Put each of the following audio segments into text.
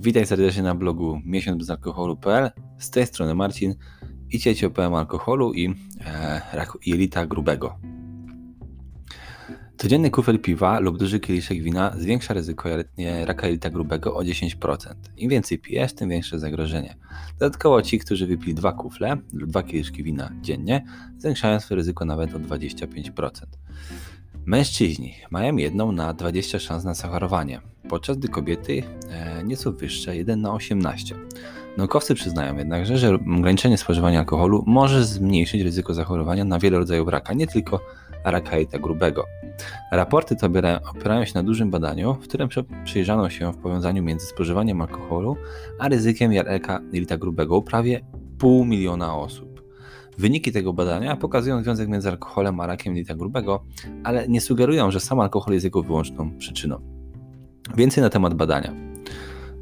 Witaj serdecznie na blogu miesiącbezalkoholu.pl. Z tej strony Marcin i cieć opowiem alkoholu i, e, i elita grubego. Codzienny kufel piwa lub duży kieliszek wina zwiększa ryzyko raka jelita grubego o 10%. Im więcej pijesz, tym większe zagrożenie. Dodatkowo ci, którzy wypili dwa kufle lub dwa kieliszki wina dziennie, zwiększają swoje ryzyko nawet o 25%. Mężczyźni mają jedną na 20 szans na zachorowanie, podczas gdy kobiety e, nieco wyższe 1 na 18. Naukowcy przyznają jednakże, że ograniczenie spożywania alkoholu może zmniejszyć ryzyko zachorowania na wiele rodzajów raka, nie tylko raka jelita grubego. Raporty te opierają się na dużym badaniu, w którym przyjrzano się w powiązaniu między spożywaniem alkoholu a ryzykiem raka jelita grubego u prawie pół miliona osób. Wyniki tego badania pokazują związek między alkoholem a rakiem jelita grubego, ale nie sugerują, że sam alkohol jest jego wyłączną przyczyną. Więcej na temat badania.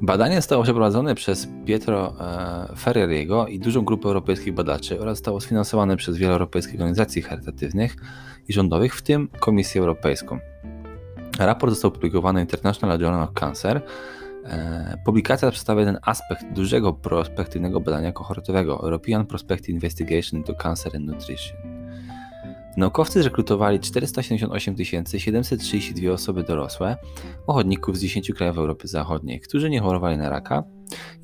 Badanie zostało przeprowadzone przez Pietro e, Ferreriego i dużą grupę europejskich badaczy oraz zostało sfinansowane przez wiele europejskich organizacji charytatywnych i rządowych, w tym Komisję Europejską. Raport został opublikowany w International Journal of Cancer. E, publikacja przedstawia ten aspekt dużego prospektywnego badania kohortowego European Prospective Investigation into Cancer and Nutrition. Naukowcy zrekrutowali 478 732 osoby dorosłe, pochodników z 10 krajów Europy Zachodniej, którzy nie chorowali na raka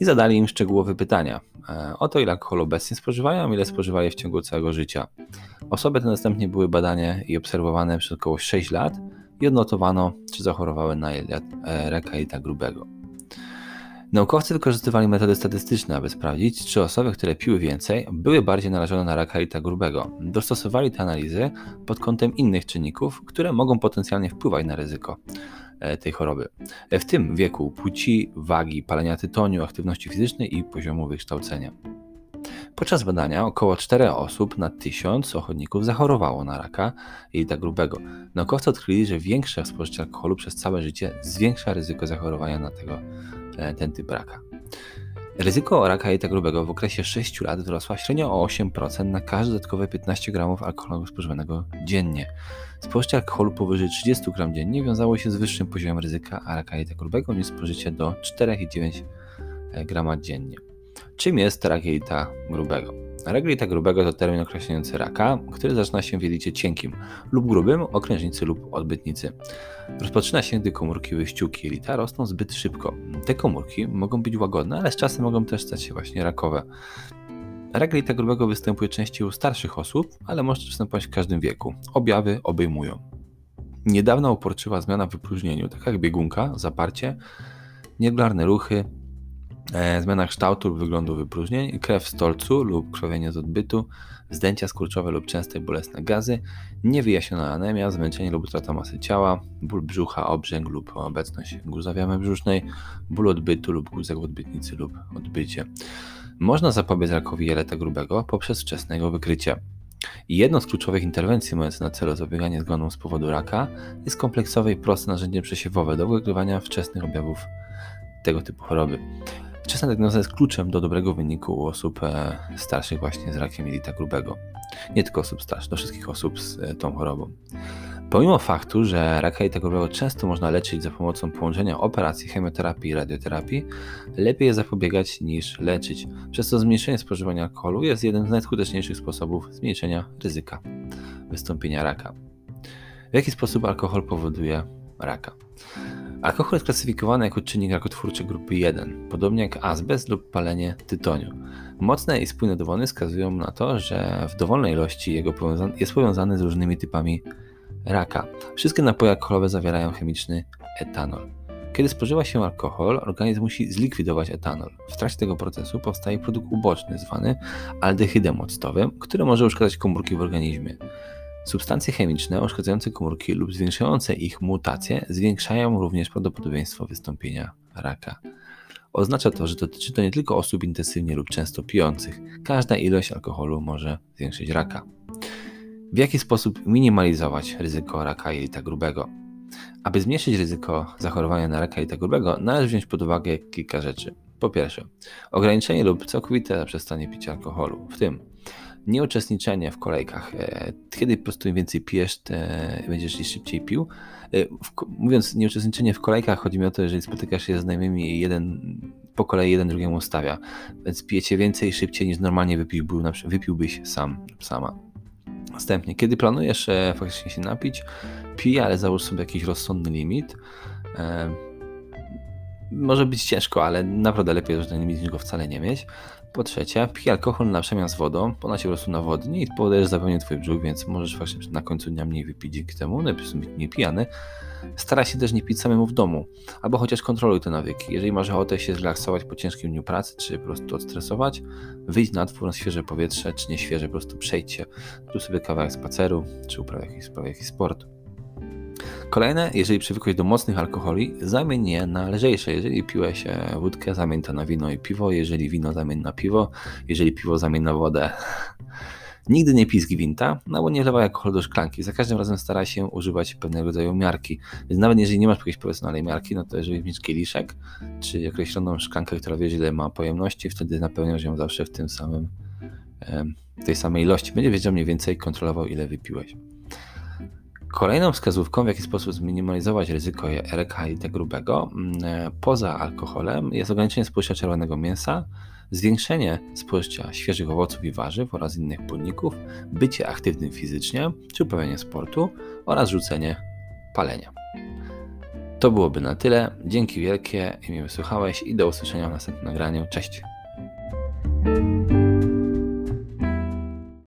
i zadali im szczegółowe pytania e, o to, ile alkoholu obecnie spożywają, ile spożywali w ciągu całego życia. Osoby te następnie były badane i obserwowane przez około 6 lat i odnotowano, czy zachorowały na e, raka jelita grubego. Naukowcy wykorzystywali metody statystyczne, aby sprawdzić, czy osoby, które piły więcej, były bardziej narażone na raka jelita grubego. Dostosowali te analizy pod kątem innych czynników, które mogą potencjalnie wpływać na ryzyko e, tej choroby. E, w tym wieku, płci, wagi, palenia tytoniu, aktywności fizycznej i poziomu wykształcenia. Podczas badania około 4 osób na 1000 ochotników zachorowało na raka jelita grubego. Naukowcy odkryli, że większe spożycie alkoholu przez całe życie zwiększa ryzyko zachorowania na tego ten typ raka. Ryzyko raka jelita grubego w okresie 6 lat wzrosła średnio o 8% na każde dodatkowe 15 g alkoholu spożywanego dziennie. Spożycie alkoholu powyżej 30 g dziennie wiązało się z wyższym poziomem ryzyka raka jelita grubego niż spożycie do 4,9 g dziennie. Czym jest rak jelita grubego? Rak jelita grubego to termin określający raka, który zaczyna się w jelicie cienkim lub grubym, okrężnicy lub odbytnicy. Rozpoczyna się, gdy komórki wyściółki jelita rosną zbyt szybko. Te komórki mogą być łagodne, ale z czasem mogą też stać się właśnie rakowe. Rak grubego występuje częściej u starszych osób, ale może występować w każdym wieku. Objawy obejmują niedawna uporczywa zmiana w wypróżnieniu, taka jak biegunka, zaparcie, nieregularne ruchy, zmiana kształtu lub wyglądu wypróżnień, krew w stolcu lub krwawienie z odbytu, zdjęcia skurczowe lub częste bolesne gazy, niewyjaśniona anemia, zmęczenie lub utrata masy ciała, ból brzucha, obrzęk lub obecność guza w brzusznej, ból odbytu lub guzek w odbytnicy lub odbycie. Można zapobiec rakowi jeleta grubego poprzez wczesnego wykrycia. Jedną z kluczowych interwencji mających na celu zapobieganie zgonom z powodu raka jest kompleksowe i proste narzędzie przesiewowe do wykrywania wczesnych objawów tego typu choroby. Wczesna diagnoza jest kluczem do dobrego wyniku u osób e, starszych właśnie z rakiem jelita grubego. Nie tylko osób starszych, do wszystkich osób z e, tą chorobą. Pomimo faktu, że raka jelita grubego często można leczyć za pomocą połączenia operacji, chemioterapii i radioterapii, lepiej jest zapobiegać niż leczyć. Przez to zmniejszenie spożywania alkoholu jest jeden z najskuteczniejszych sposobów zmniejszenia ryzyka wystąpienia raka. W jaki sposób alkohol powoduje raka? Alkohol jest klasyfikowany jako czynnik rakotwórczy grupy 1, podobnie jak azbest lub palenie tytoniu. Mocne i spójne dowody wskazują na to, że w dowolnej ilości jego jest powiązany z różnymi typami raka. Wszystkie napoje alkoholowe zawierają chemiczny etanol. Kiedy spożywa się alkohol, organizm musi zlikwidować etanol. W trakcie tego procesu powstaje produkt uboczny zwany aldehydem octowym, który może uszkadzać komórki w organizmie. Substancje chemiczne uszkadzające komórki lub zwiększające ich mutacje zwiększają również prawdopodobieństwo wystąpienia raka. Oznacza to, że dotyczy to nie tylko osób intensywnie lub często pijących. Każda ilość alkoholu może zwiększyć raka. W jaki sposób minimalizować ryzyko raka jelita grubego? Aby zmniejszyć ryzyko zachorowania na raka jelita grubego, należy wziąć pod uwagę kilka rzeczy. Po pierwsze, ograniczenie lub całkowite zaprzestanie picia alkoholu, w tym nieuczestniczenie w kolejkach. E, kiedy po prostu im więcej pijesz, będziesz i szybciej pił. E, mówiąc nieuczestniczenie w kolejkach, chodzi mi o to, jeżeli spotykasz się z znajomymi i jeden po kolei jeden drugiemu stawia. Więc pijecie więcej szybciej niż normalnie wypił, był, wypiłbyś sam, sama. Następnie, kiedy planujesz e, faktycznie się napić, pij, ale załóż sobie jakiś rozsądny limit. Może być ciężko, ale naprawdę lepiej, że ten limit niż go wcale nie mieć. Po trzecie, pij alkohol na przemian z wodą, ona się nawodni i podajesz zapewne twój brzuch, więc możesz właśnie na końcu dnia mniej wypić dzięki temu, najpierw być mniej pijany. Staraj się też nie pić samemu w domu, albo chociaż kontroluj te nawyki. Jeżeli masz ochotę się zrelaksować po ciężkim dniu pracy, czy po prostu odstresować, wyjdź na dwór na świeże powietrze, czy nie świeże, po prostu przejdźcie, tu sobie kawałek spaceru, czy uprawiaj jakiś, jakiś sport. Kolejne, jeżeli przywykłeś do mocnych alkoholi, zamień je na lżejsze. Jeżeli piłeś e, wódkę, zamień to na wino i piwo. Jeżeli wino, zamień na piwo. Jeżeli piwo, zamień na wodę. Nigdy nie pij z gwinta, no bo nie wlewaj alkoholu do szklanki. Za każdym razem staraj się używać pewnego rodzaju miarki. Więc nawet jeżeli nie masz jakiejś profesjonalnej miarki, no to jeżeli mieć kieliszek, czy określoną szklankę, która wie, ile ma pojemności, wtedy napełniasz ją zawsze w tym samym, tej samej ilości. Będzie wiedział mniej więcej, kontrolował ile wypiłeś. Kolejną wskazówką, w jaki sposób zminimalizować ryzyko i grubego, mm, poza alkoholem, jest ograniczenie spożycia czerwonego mięsa, zwiększenie spożycia świeżych owoców i warzyw oraz innych płynników, bycie aktywnym fizycznie czy uprawianie sportu oraz rzucenie palenia. To byłoby na tyle. Dzięki wielkie, i mnie wysłuchałeś i do usłyszenia w następnym nagraniu. Cześć!